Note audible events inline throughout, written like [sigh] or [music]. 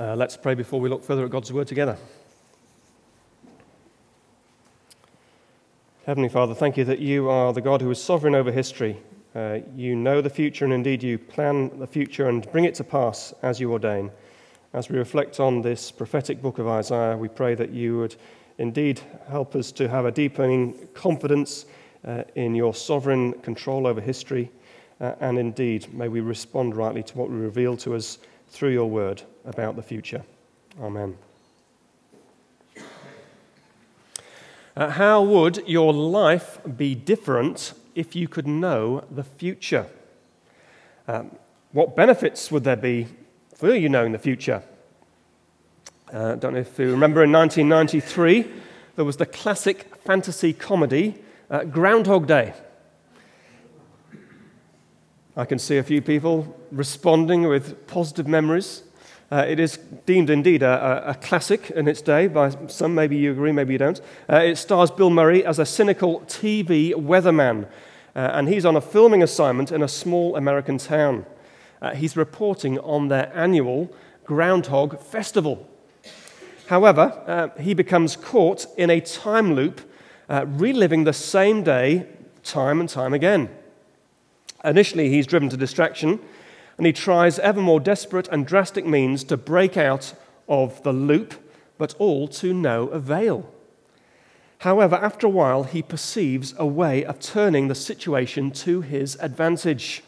Uh, let's pray before we look further at God's word together. Heavenly Father, thank you that you are the God who is sovereign over history. Uh, you know the future, and indeed you plan the future and bring it to pass as you ordain. As we reflect on this prophetic book of Isaiah, we pray that you would indeed help us to have a deepening confidence uh, in your sovereign control over history. Uh, and indeed, may we respond rightly to what we reveal to us through your word about the future. Amen. Uh, how would your life be different if you could know the future? Um, what benefits would there be for you knowing the future? I uh, don't know if you remember in 1993, there was the classic fantasy comedy uh, Groundhog Day. I can see a few people responding with positive memories. Uh, it is deemed indeed a, a, classic in its day by some. Maybe you agree, maybe you don't. Uh, it stars Bill Murray as a cynical TV weatherman, uh, and he's on a filming assignment in a small American town. Uh, he's reporting on their annual Groundhog Festival. However, uh, he becomes caught in a time loop, uh, reliving the same day time and time again. Initially, he's driven to distraction and he tries ever more desperate and drastic means to break out of the loop, but all to no avail. However, after a while, he perceives a way of turning the situation to his advantage.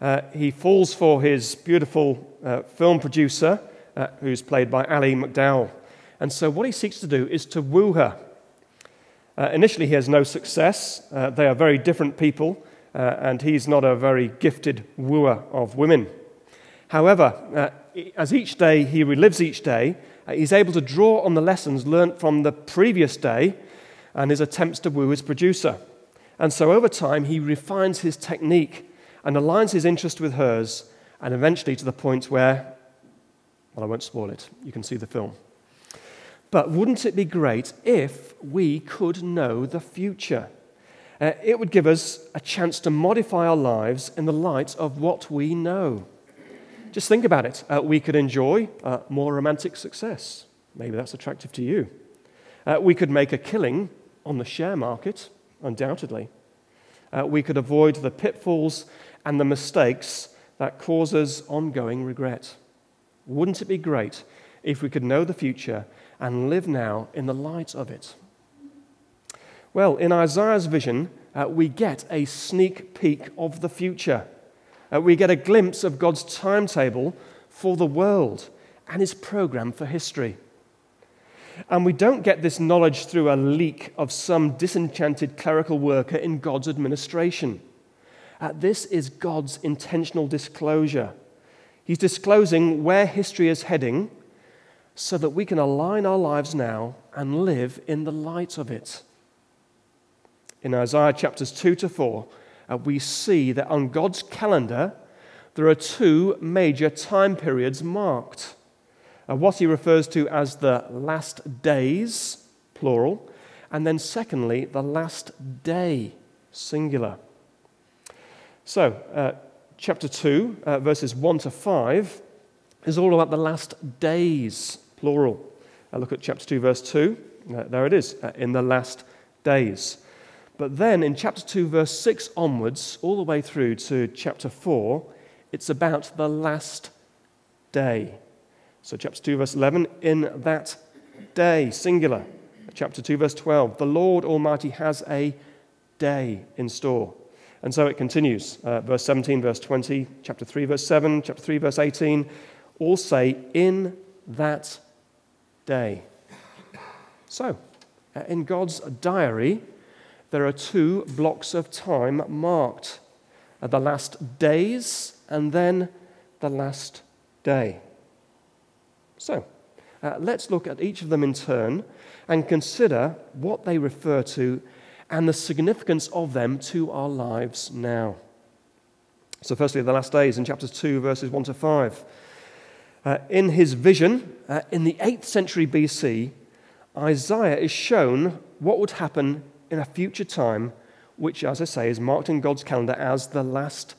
Uh, he falls for his beautiful uh, film producer, uh, who's played by Ali MacDowell. And so, what he seeks to do is to woo her. Uh, initially, he has no success. Uh, they are very different people uh, and he's not a very gifted wooer of women. However, uh, as each day he relives each day, uh, he's able to draw on the lessons learnt from the previous day and his attempts to woo his producer. And so over time, he refines his technique and aligns his interest with hers, and eventually to the point where, well, I won't spoil it, you can see the film. But wouldn't it be great if we could know the future? Uh, it would give us a chance to modify our lives in the light of what we know. Just think about it. Uh, we could enjoy uh, more romantic success. Maybe that's attractive to you. Uh, we could make a killing on the share market, undoubtedly. Uh, we could avoid the pitfalls and the mistakes that cause us ongoing regret. Wouldn't it be great if we could know the future and live now in the light of it? Well, in Isaiah's vision, uh, we get a sneak peek of the future. Uh, we get a glimpse of God's timetable for the world and his program for history. And we don't get this knowledge through a leak of some disenchanted clerical worker in God's administration. Uh, this is God's intentional disclosure. He's disclosing where history is heading so that we can align our lives now and live in the light of it in Isaiah chapters 2 to 4, uh, we see that on God's calendar, there are two major time periods marked. Uh, what he refers to as the last days, plural, and then secondly, the last day, singular. So, uh, chapter 2, uh, verses 1 to 5, is all about the last days, plural. Uh, look at chapter 2, verse 2. Uh, there it is, uh, in the last days. But then in chapter 2, verse 6 onwards, all the way through to chapter 4, it's about the last day. So, chapter 2, verse 11, in that day, singular. Chapter 2, verse 12, the Lord Almighty has a day in store. And so it continues. Uh, verse 17, verse 20, chapter 3, verse 7, chapter 3, verse 18, all say, in that day. So, uh, in God's diary, there are two blocks of time marked the last days and then the last day. So, uh, let's look at each of them in turn and consider what they refer to and the significance of them to our lives now. So, firstly, the last days in chapters 2, verses 1 to 5. Uh, in his vision, uh, in the 8th century BC, Isaiah is shown what would happen in a future time, which, as I say, is marked in God's calendar as the last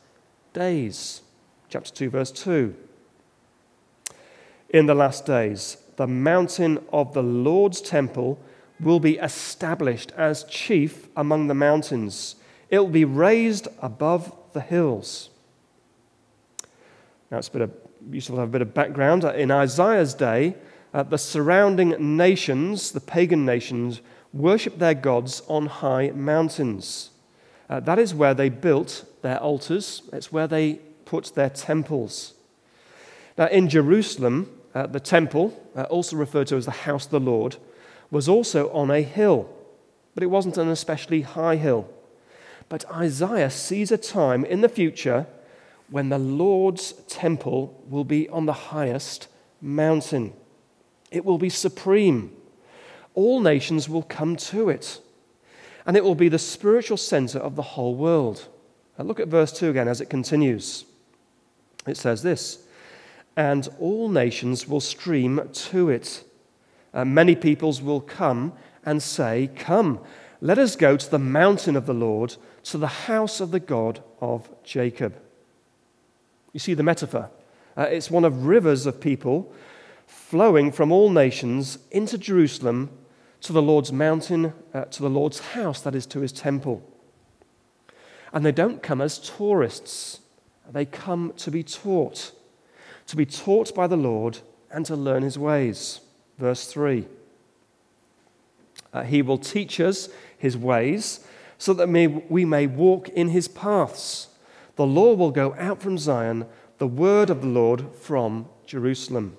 days. Chapter 2, verse 2. in the last days, the mountain of the Lord's temple will be established as chief among the mountains. It will be raised above the hills. Now, it's a bit of, useful to have a bit of background. In Isaiah's day, uh, the surrounding nations, the pagan nations, worshipped their gods on high mountains. Uh, that is where they built their altars, it's where they put their temples. Now, in Jerusalem, uh, the temple, uh, also referred to as the house of the Lord, was also on a hill, but it wasn't an especially high hill. But Isaiah sees a time in the future when the Lord's temple will be on the highest mountain. It will be supreme. All nations will come to it, and it will be the spiritual center of the whole world. Now look at verse 2 again as it continues. It says this and all nations will stream to it. Uh, many peoples will come and say, Come, let us go to the mountain of the Lord, to the house of the God of Jacob. You see the metaphor. Uh, it's one of rivers of people flowing from all nations into Jerusalem to the Lord's mountain, uh, to the Lord's house, that is, to his temple. And they don't come as tourists, they come to be taught to be taught by the Lord and to learn his ways. Verse 3 uh, He will teach us his ways so that we may walk in his paths. The law will go out from Zion, the word of the Lord from Jerusalem.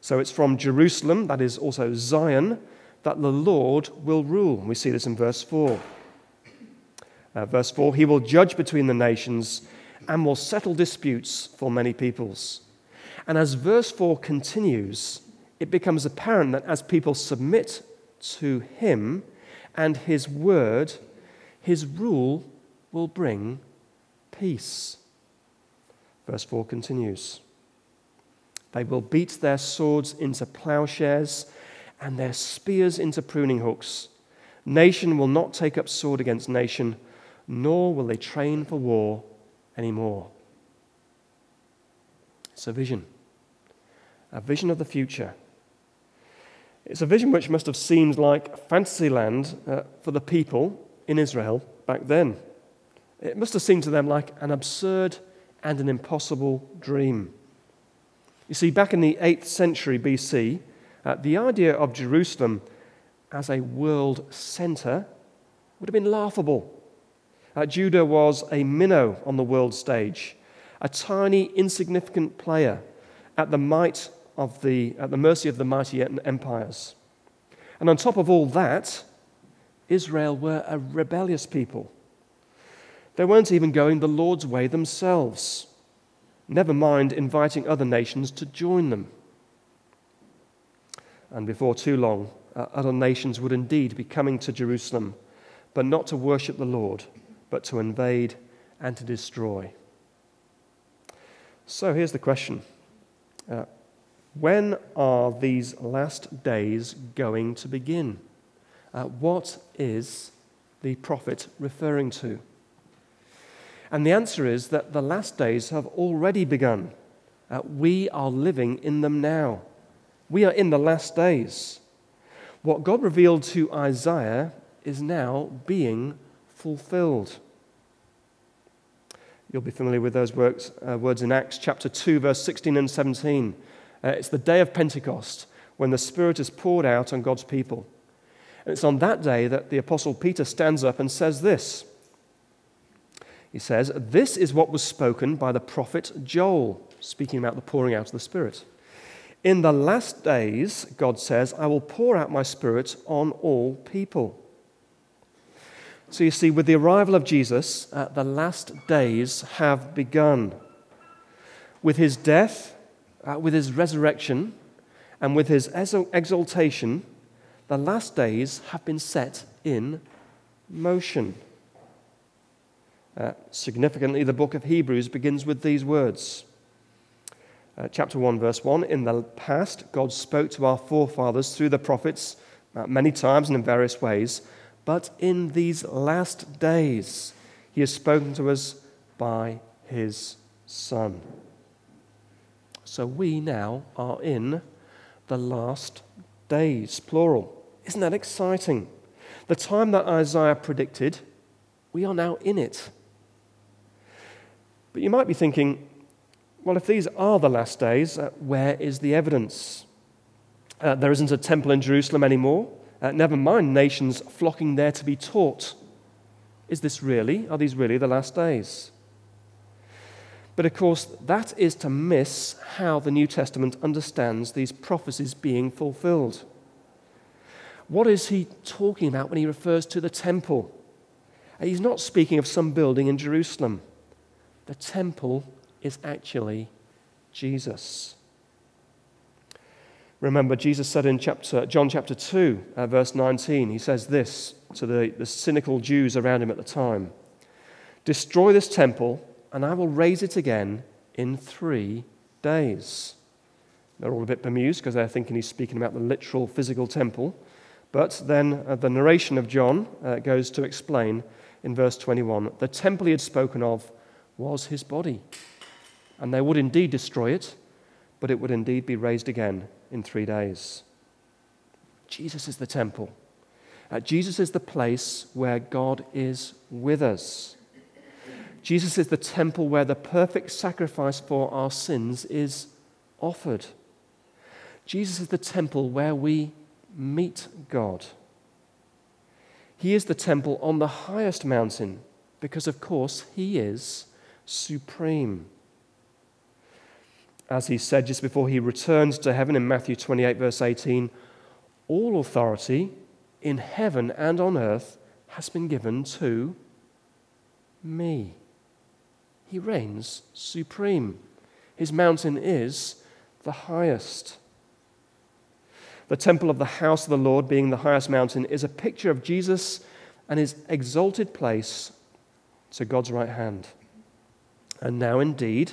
So it's from Jerusalem, that is also Zion, that the Lord will rule. We see this in verse 4. Uh, verse 4 He will judge between the nations and will settle disputes for many peoples. And as verse 4 continues, it becomes apparent that as people submit to him and his word, his rule will bring peace. Verse 4 continues They will beat their swords into plowshares and their spears into pruning hooks. Nation will not take up sword against nation, nor will they train for war anymore. It's a vision, a vision of the future. It's a vision which must have seemed like fantasyland uh, for the people in Israel back then. It must have seemed to them like an absurd and an impossible dream. You see, back in the 8th century BC, uh, the idea of Jerusalem as a world center would have been laughable. Uh, Judah was a minnow on the world stage, a tiny, insignificant player at the might of the, at the mercy of the mighty empires. And on top of all that, Israel were a rebellious people. They weren't even going the Lord's way themselves, never mind inviting other nations to join them. And before too long, uh, other nations would indeed be coming to Jerusalem, but not to worship the Lord, but to invade and to destroy. So here's the question uh, When are these last days going to begin? Uh, what is the prophet referring to? And the answer is that the last days have already begun. Uh, we are living in them now. We are in the last days. What God revealed to Isaiah is now being fulfilled. You'll be familiar with those works, uh, words in Acts chapter 2, verse 16 and 17. Uh, it's the day of Pentecost when the Spirit is poured out on God's people. And it's on that day that the Apostle Peter stands up and says this. He says, This is what was spoken by the prophet Joel, speaking about the pouring out of the Spirit. In the last days, God says, I will pour out my Spirit on all people. So you see, with the arrival of Jesus, uh, the last days have begun. With his death, uh, with his resurrection, and with his exaltation, the last days have been set in motion. Uh, significantly, the book of Hebrews begins with these words. Uh, chapter 1, verse 1 In the past, God spoke to our forefathers through the prophets uh, many times and in various ways. But in these last days, he has spoken to us by his Son. So we now are in the last days, plural. Isn't that exciting? The time that Isaiah predicted, we are now in it. But you might be thinking, well, if these are the last days, uh, where is the evidence? Uh, there isn't a temple in Jerusalem anymore. Uh, never mind nations flocking there to be taught. Is this really, are these really the last days? But of course, that is to miss how the New Testament understands these prophecies being fulfilled. What is he talking about when he refers to the temple? Uh, he's not speaking of some building in Jerusalem. The temple is actually Jesus. Remember, Jesus said in chapter, John chapter 2, uh, verse 19, he says this to the, the cynical Jews around him at the time Destroy this temple, and I will raise it again in three days. They're all a bit bemused because they're thinking he's speaking about the literal physical temple. But then uh, the narration of John uh, goes to explain in verse 21 the temple he had spoken of was his body. And they would indeed destroy it, but it would indeed be raised again in three days. Jesus is the temple. Uh, Jesus is the place where God is with us. Jesus is the temple where the perfect sacrifice for our sins is offered. Jesus is the temple where we meet God. He is the temple on the highest mountain because, of course, He is supreme as he said just before he returned to heaven in Matthew 28, verse 18, all authority in heaven and on earth has been given to me. He reigns supreme. His mountain is the highest. The temple of the house of the Lord, being the highest mountain, is a picture of Jesus and his exalted place to God's right hand. And now, indeed,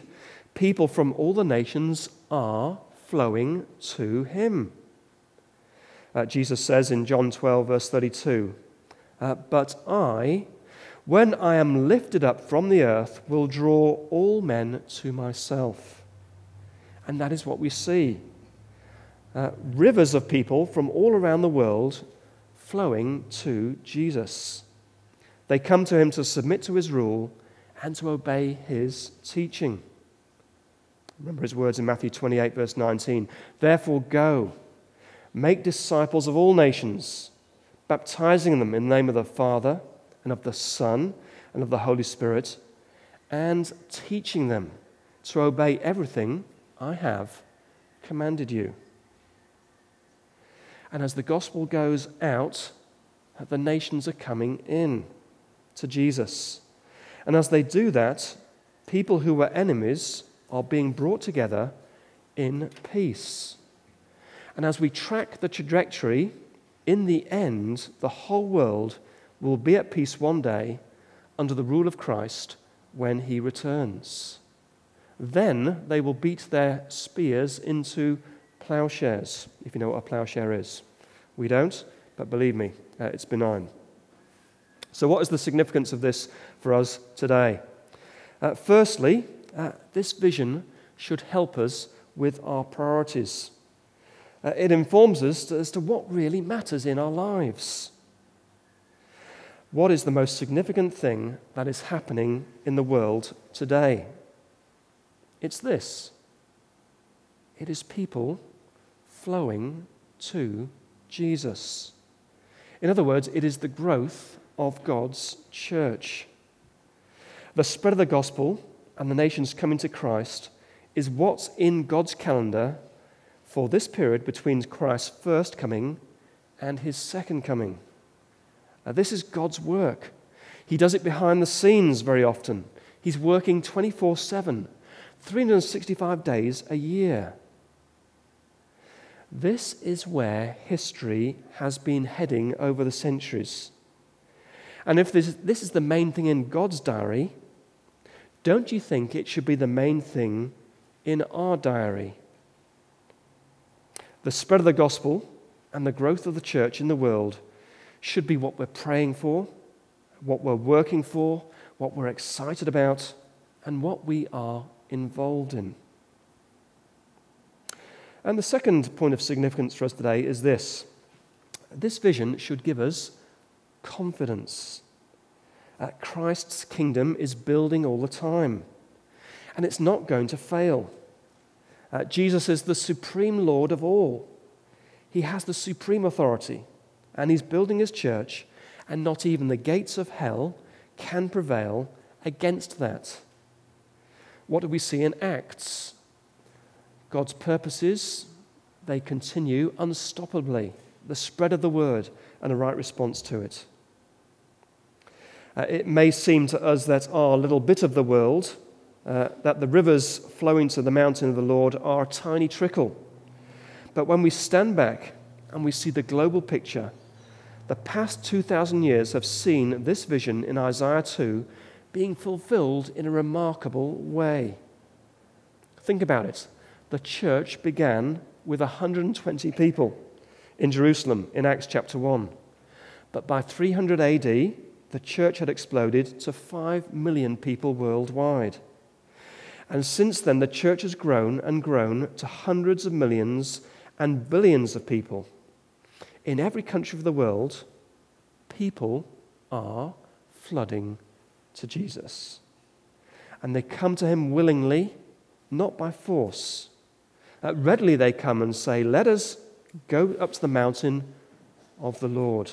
people from all the nations are flowing to him. Uh, Jesus says in John 12, verse 32, uh, But I, when I am lifted up from the earth, will draw all men to myself. And that is what we see. Uh, rivers of people from all around the world flowing to Jesus. They come to him to submit to his rule and to obey his teaching. Remember his words in Matthew 28, verse 19. Therefore, go, make disciples of all nations, baptizing them in the name of the Father and of the Son and of the Holy Spirit, and teaching them to obey everything I have commanded you. And as the gospel goes out, the nations are coming in to Jesus. And as they do that, people who were enemies are being brought together in peace. And as we track the trajectory, in the end, the whole world will be at peace one day under the rule of Christ when he returns. Then they will beat their spears into plowshares, if you know what a plowshare is. We don't, but believe me, uh, it's benign. So, what is the significance of this for us today? Uh, firstly, uh, this vision should help us with our priorities. Uh, it informs us as to what really matters in our lives. What is the most significant thing that is happening in the world today? It's this it is people flowing to Jesus. In other words, it is the growth of God's church. The spread of the gospel and the nations coming to Christ is what's in God's calendar for this period between Christ's first coming and his second coming. Now, this is God's work. He does it behind the scenes very often. He's working 24 7, 365 days a year. This is where history has been heading over the centuries. And if this, this is the main thing in God's diary, don't you think it should be the main thing in our diary? The spread of the gospel and the growth of the church in the world should be what we're praying for, what we're working for, what we're excited about, and what we are involved in. And the second point of significance for us today is this this vision should give us confidence. Uh, Christ's kingdom is building all the time, and it's not going to fail. Uh, Jesus is the supreme Lord of all. He has the supreme authority, and he's building his church, and not even the gates of hell can prevail against that. What do we see in Acts? God's purposes, they continue unstoppably. The spread of the word and a right response to it. Uh, it may seem to us that our little bit of the world, uh, that the rivers flowing to the mountain of the Lord are a tiny trickle. But when we stand back and we see the global picture, the past 2,000 years have seen this vision in Isaiah 2 being fulfilled in a remarkable way. Think about it. The church began with 120 people in Jerusalem in Acts chapter 1. But by 300 AD, the church had exploded to 5 million people worldwide. And since then, the church has grown and grown to hundreds of millions and billions of people. In every country of the world, people are flooding to Jesus. And they come to him willingly, not by force. Uh, readily they come and say, Let us go up to the mountain of the Lord.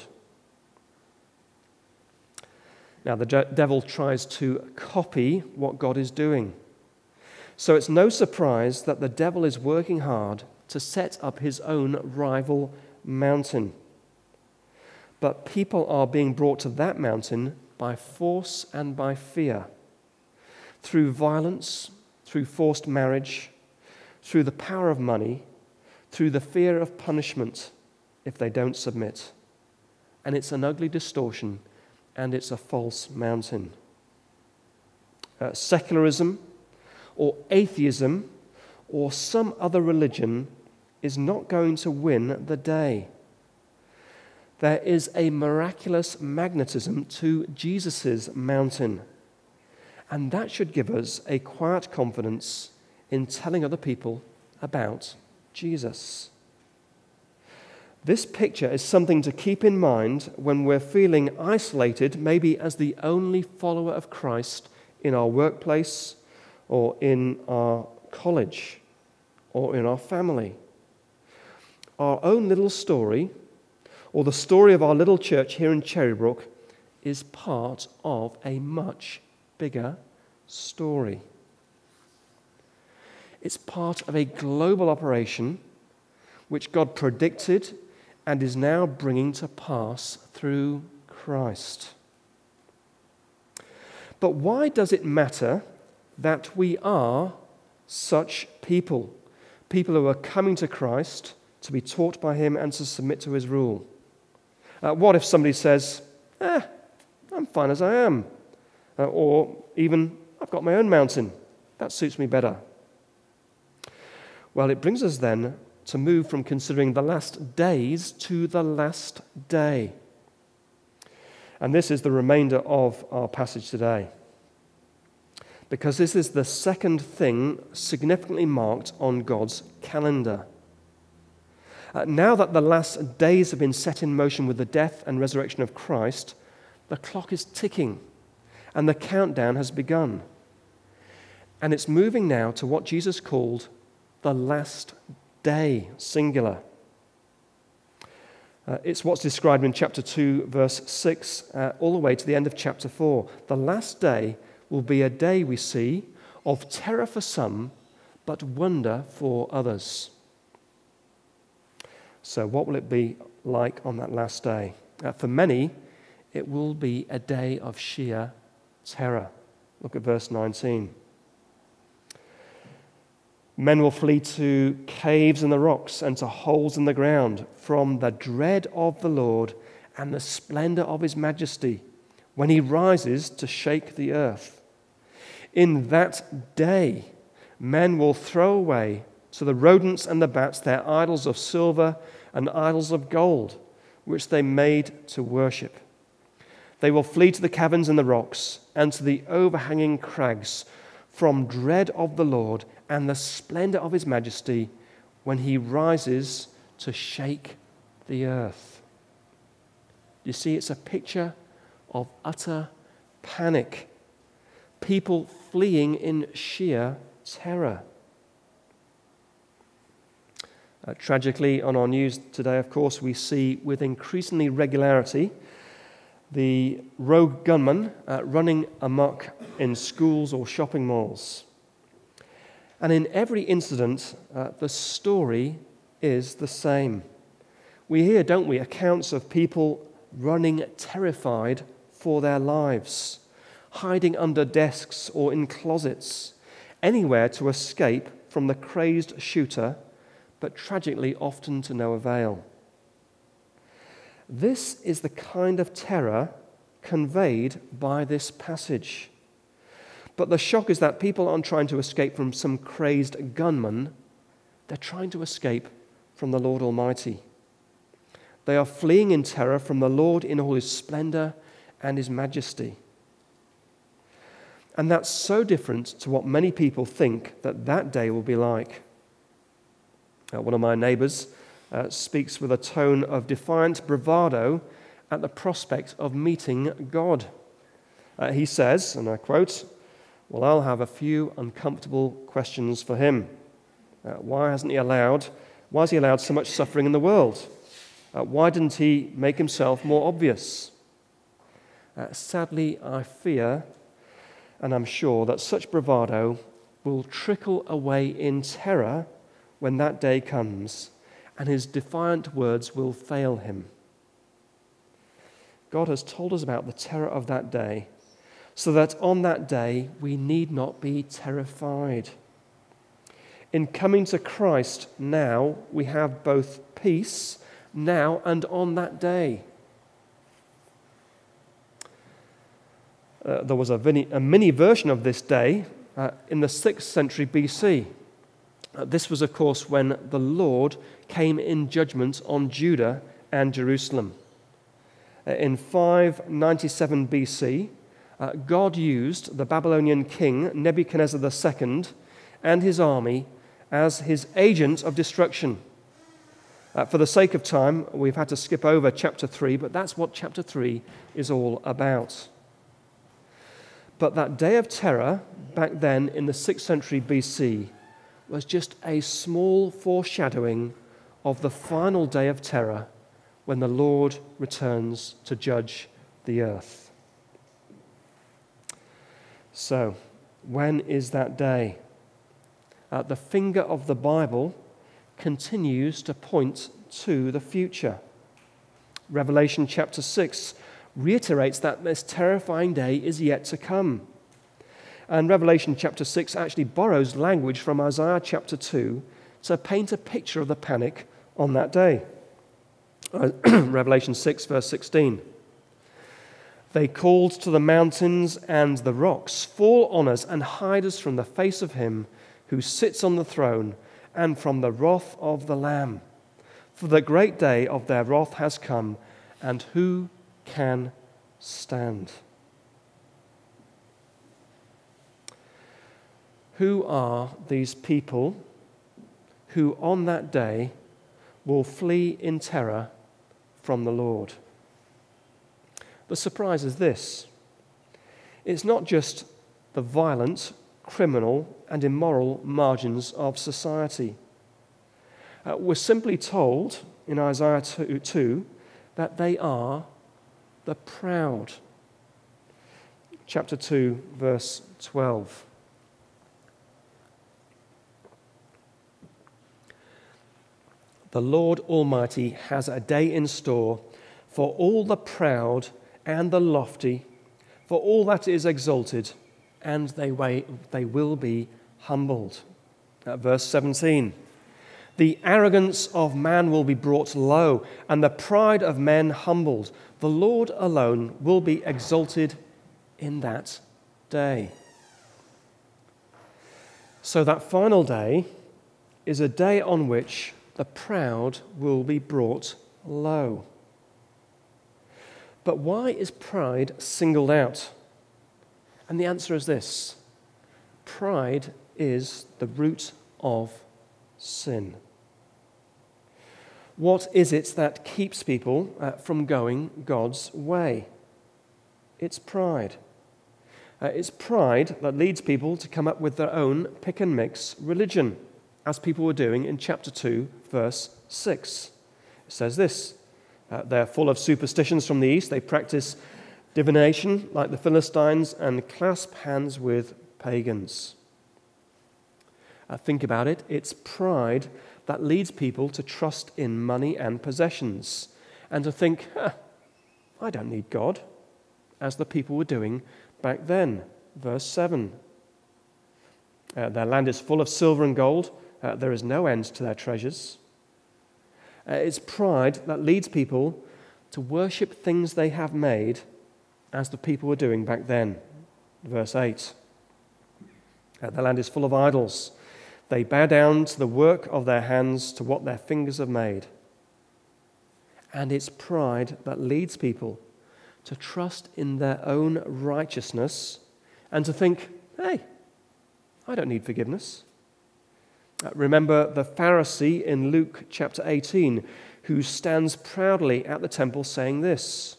Now, the de- devil tries to copy what God is doing. So it's no surprise that the devil is working hard to set up his own rival mountain. But people are being brought to that mountain by force and by fear, through violence, through forced marriage, through the power of money, through the fear of punishment if they don't submit. And it's an ugly distortion and it's a false mountain. Uh, secularism or atheism or some other religion is not going to win the day. There is a miraculous magnetism to Jesus' mountain. And that should give us a quiet confidence in telling other people about Jesus. This picture is something to keep in mind when we're feeling isolated, maybe as the only follower of Christ in our workplace or in our college or in our family. Our own little story, or the story of our little church here in Cherrybrook, is part of a much bigger story. It's part of a global operation which God predicted and is now bringing to pass through Christ. But why does it matter that we are such people? People who are coming to Christ to be taught by Him and to submit to His rule. Uh, what if somebody says, eh, I'm fine as I am? Uh, or even, I've got my own mountain. That suits me better. Well, it brings us then to move from considering the last days to the last day. And this is the remainder of our passage today. Because this is the second thing significantly marked on God's calendar. Uh, now that the last days have been set in motion with the death and resurrection of Christ, the clock is ticking and the countdown has begun. And it's moving now to what Jesus called the last day, singular. Uh, it's what's described in chapter 2, verse 6, uh, all the way to the end of chapter 4. The last day will be a day, we see, of terror for some, but wonder for others. So, what will it be like on that last day? Uh, for many, it will be a day of sheer terror. Look at verse 19. Men will flee to caves in the rocks and to holes in the ground from the dread of the Lord and the splendor of his majesty when he rises to shake the earth. In that day, men will throw away to the rodents and the bats their idols of silver and idols of gold, which they made to worship. They will flee to the caverns in the rocks and to the overhanging crags from dread of the Lord and the splendor of his majesty when he rises to shake the earth. You see, it's a picture of utter panic, people fleeing in sheer terror. Uh, tragically, on our news today, of course, we see with increasingly regularity the rogue gunman uh, running amok in schools or shopping malls. And in every incident, uh, the story is the same. We hear, don't we, accounts of people running terrified for their lives, hiding under desks or in closets, anywhere to escape from the crazed shooter, but tragically often to no avail. This is the kind of terror conveyed by this passage. But the shock is that people aren't trying to escape from some crazed gunman, they're trying to escape from the Lord Almighty. They are fleeing in terror from the Lord in all his splendor and his majesty. And that's so different to what many people think that that day will be like. Uh, one of my neighbors uh, speaks with a tone of defiant bravado at the prospect of meeting God. Uh, he says, and I quote, Well, I'll have a few uncomfortable questions for him. Uh, why hasn't he allowed, why has he allowed so much suffering in the world? Uh, why didn't he make himself more obvious? Uh, sadly, I fear, and I'm sure, that such bravado will trickle away in terror when that day comes and his defiant words will fail him. God has told us about the terror of that day so that on that day we need not be terrified. In coming to Christ now, we have both peace now and on that day. Uh, there was a mini, a mini, version of this day uh, in the 6th century BC. Uh, this was, of course, when the Lord came in judgment on Judah and Jerusalem. Uh, in 597 BC, uh, God used the Babylonian king Nebuchadnezzar II and his army as his agent of destruction. Uh, for the sake of time, we've had to skip over chapter 3, but that's what chapter 3 is all about. But that day of terror, back then in the 6th century BC, was just a small foreshadowing of the final day of terror when the Lord returns to judge the earth. So, when is that day? Uh, the finger of the Bible continues to point to the future. Revelation chapter 6 reiterates that this terrifying day is yet to come. And Revelation chapter 6 actually borrows language from Isaiah chapter 2 to paint a picture of the panic on that day. [clears throat] Revelation 6, verse 16. They called to the mountains and the rocks, Fall on us and hide us from the face of him who sits on the throne and from the wrath of the Lamb. For the great day of their wrath has come, and who can stand? Who are these people who on that day will flee in terror from the Lord? The surprise is this it's not just the violent, criminal, and immoral margins of society. Uh, we're simply told in Isaiah 2, 2 that they are the proud. Chapter 2, verse 12. The Lord Almighty has a day in store for all the proud and the lofty, for all that is exalted, and they, they will be humbled. At verse 17. The arrogance of man will be brought low, and the pride of men humbled. The Lord alone will be exalted in that day. So, that final day is a day on which the proud will be brought low. But why is pride singled out? And the answer is this pride is the root of sin. What is it that keeps people uh, from going God's way? It's pride. Uh, it's pride that leads people to come up with their own pick and mix religion, as people were doing in chapter 2, verse 6. It says this uh, They're full of superstitions from the east. They practice divination like the Philistines and clasp hands with pagans. Uh, think about it. It's pride that leads people to trust in money and possessions and to think, I don't need God, as the people were doing back then. Verse 7. Uh, their land is full of silver and gold. Uh, there is no end to their treasures. Uh, it's pride that leads people to worship things they have made, as the people were doing back then. Verse 8. Uh, the land is full of idols. They bow down to the work of their hands, to what their fingers have made. And it's pride that leads people to trust in their own righteousness and to think, hey, I don't need forgiveness. Uh, remember the Pharisee in Luke chapter 18 who stands proudly at the temple saying this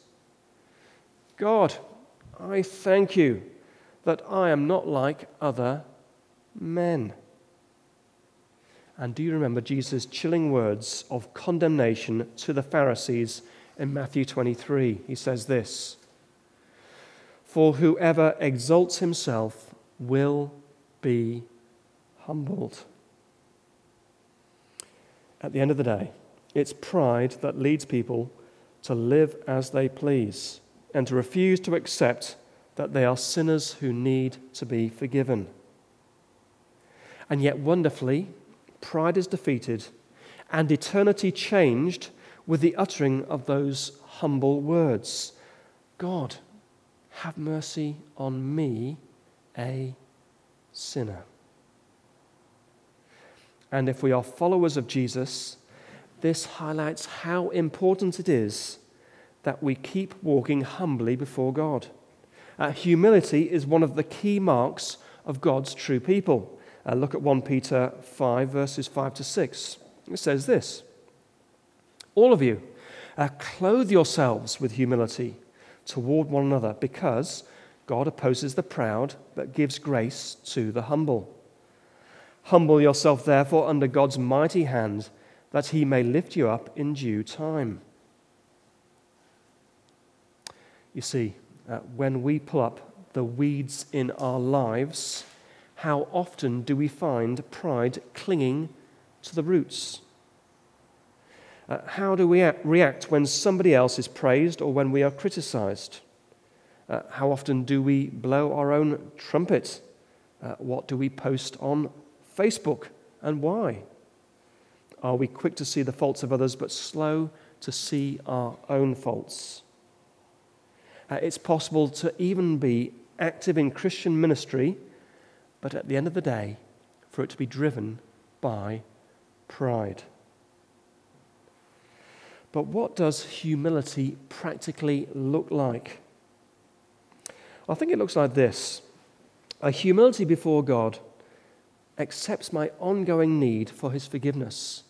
God, I thank you that I am not like other men. And do you remember Jesus' chilling words of condemnation to the Pharisees in Matthew 23? He says this For whoever exalts himself will be humbled. At the end of the day, it's pride that leads people to live as they please and to refuse to accept that they are sinners who need to be forgiven. And yet, wonderfully, pride is defeated, and eternity changed with the uttering of those humble words God, have mercy on me, a sinner. And if we are followers of Jesus, this highlights how important it is that we keep walking humbly before God. Uh, humility is one of the key marks of God's true people. Uh, look at 1 Peter 5, verses 5 to 6. It says this All of you, uh, clothe yourselves with humility toward one another, because God opposes the proud, but gives grace to the humble. Humble yourself, therefore, under God's mighty hand, that he may lift you up in due time. You see, uh, when we pull up the weeds in our lives, how often do we find pride clinging to the roots? Uh, how do we act, react when somebody else is praised or when we are criticized? Uh, how often do we blow our own trumpet? Uh, what do we post on Facebook and why? Are we quick to see the faults of others but slow to see our own faults? Uh, it's possible to even be active in Christian ministry but at the end of the day, for it to be driven by pride. But what does humility practically look like? I think it looks like this a humility before God accepts my ongoing need for his forgiveness.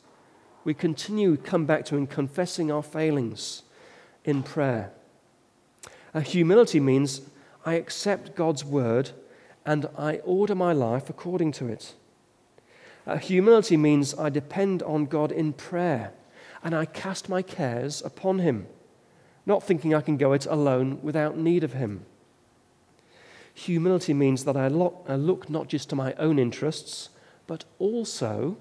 We continue come back to him confessing our failings in prayer. A humility means I accept God's word and I order my life according to it. Uh, humility means I depend on God in prayer and I cast my cares upon Him, not thinking I can go it alone without need of Him. Humility means that I look, I look not just to my own interests, but also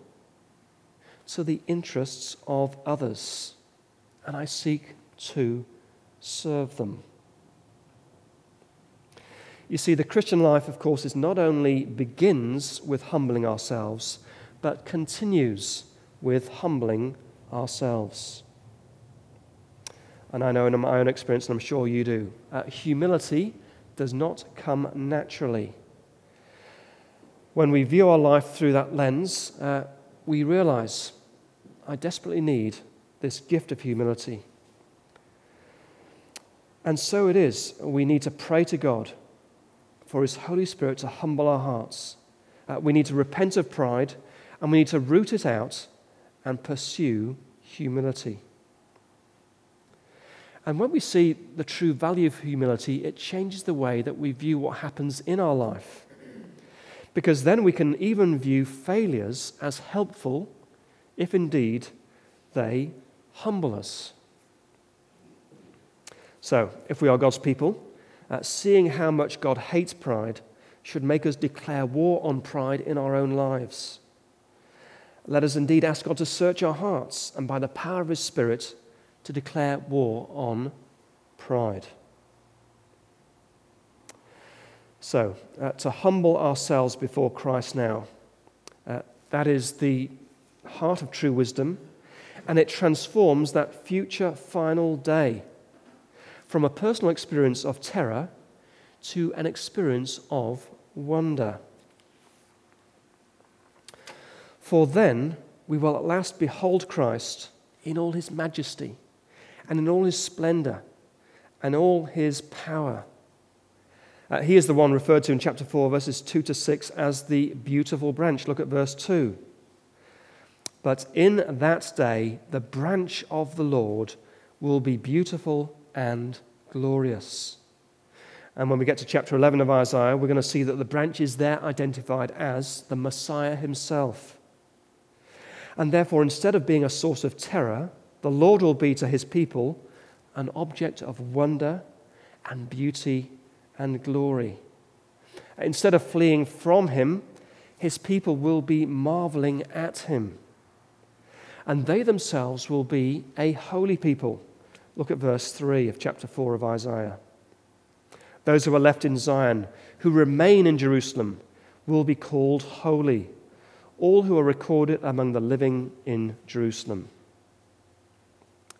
to the interests of others, and I seek to serve them. You see, the Christian life, of course, is not only begins with humbling ourselves, but continues with humbling ourselves. And I know in my own experience, and I'm sure you do, uh, humility does not come naturally. When we view our life through that lens, uh, we realize I desperately need this gift of humility. And so it is, we need to pray to God for His Holy Spirit to humble our hearts. Uh, we need to repent of pride and we need to root it out and pursue humility. And when we see the true value of humility, it changes the way that we view what happens in our life. Because then we can even view failures as helpful if indeed they humble us. So, if we are God's people, uh, seeing how much God hates pride should make us declare war on pride in our own lives. Let us indeed ask God to search our hearts and by the power of His Spirit to declare war on pride. So, uh, to humble ourselves before Christ now, uh, that is the heart of true wisdom, and it transforms that future final day from a personal experience of terror to an experience of wonder. For then we will at last behold Christ in all his majesty and in all his splendor and all his power. Uh, he is the one referred to in chapter 4, verses 2 to 6, as the beautiful branch. Look at verse 2. But in that day, the branch of the Lord will be beautiful and glorious. And when we get to chapter 11 of Isaiah, we're going to see that the branch is there identified as the Messiah himself. And therefore, instead of being a source of terror, the Lord will be to his people an object of wonder and beauty and glory. Instead of fleeing from him, his people will be marveling at him. And they themselves will be a holy people. Look at verse 3 of chapter 4 of Isaiah. Those who are left in Zion, who remain in Jerusalem, will be called holy, all who are recorded among the living in Jerusalem.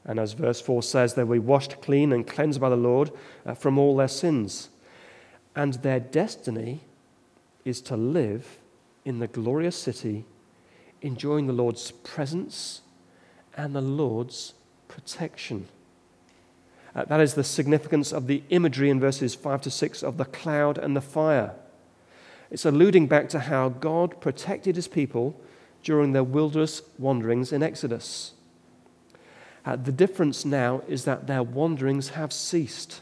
And as verse 4 says, they will be washed clean and cleansed by the Lord uh, from all their sins. And their destiny is to live in the glorious city, enjoying the Lord's presence and the Lord's protection. Uh, that is the significance of the imagery in verses 5 to 6 of the cloud and the fire. It's alluding back to how God protected his people during their wilderness wanderings in Exodus. Uh, the difference now is that their wanderings have ceased,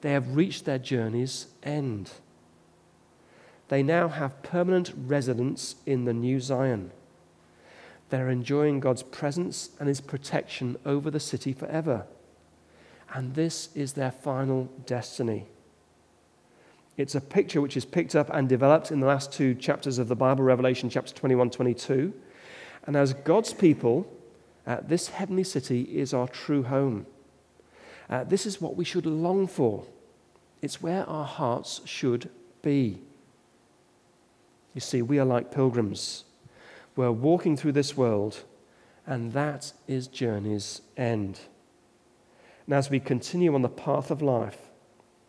they have reached their journey's end. They now have permanent residence in the New Zion. They're enjoying God's presence and his protection over the city forever and this is their final destiny. It's a picture which is picked up and developed in the last two chapters of the Bible, Revelation chapter 21 22. And as God's people, uh, this heavenly city is our true home. Uh, this is what we should long for. It's where our hearts should be. You see, we are like pilgrims. We're walking through this world, and that is journey's end. And as we continue on the path of life,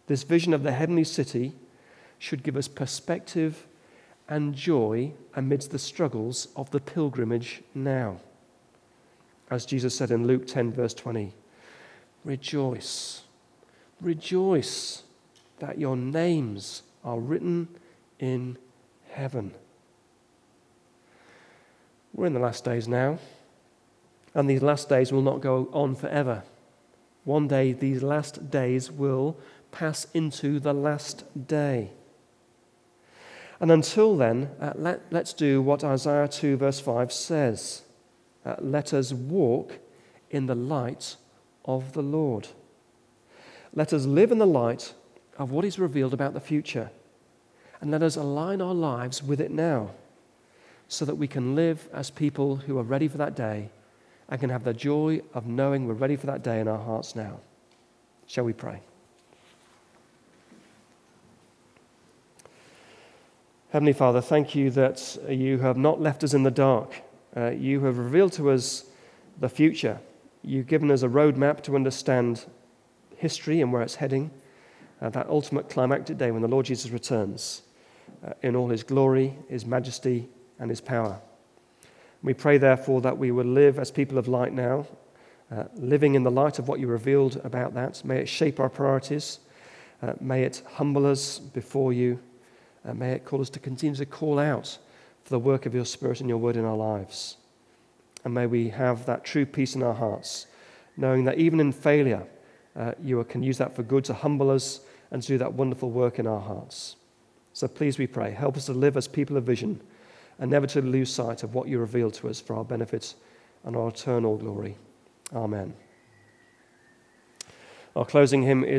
this vision of the heavenly city should give us perspective and joy amidst the struggles of the pilgrimage now. As Jesus said in Luke 10, verse 20, rejoice, rejoice that your names are written in heaven. We're in the last days now, and these last days will not go on forever. One day, these last days will pass into the last day. And until then, uh, let, us do what Isaiah 2, verse 5 says uh, Let us walk in the light of the Lord. Let us live in the light of what is revealed about the future. And let us align our lives with it now so that we can live as people who are ready for that day and can have the joy of knowing we're ready for that day in our hearts now. Shall we pray? Heavenly Father, thank you that you have not left us in the dark. Uh, you have revealed to us the future. You've given us a roadmap to understand history and where it's heading, uh, that ultimate climactic day when the Lord Jesus returns uh, in all his glory, his majesty, and his power. We pray, therefore, that we will live as people of light now, uh, living in the light of what you revealed about that. May it shape our priorities. Uh, may it humble us before you. Uh, may it call us to continue to call out for the work of your Spirit and your word in our lives. And may we have that true peace in our hearts, knowing that even in failure, uh, you can use that for good to humble us and to do that wonderful work in our hearts. So please, we pray, help us to live as people of vision and never to lose sight of what you reveal to us for our benefit and our eternal glory. Amen. Our closing hymn is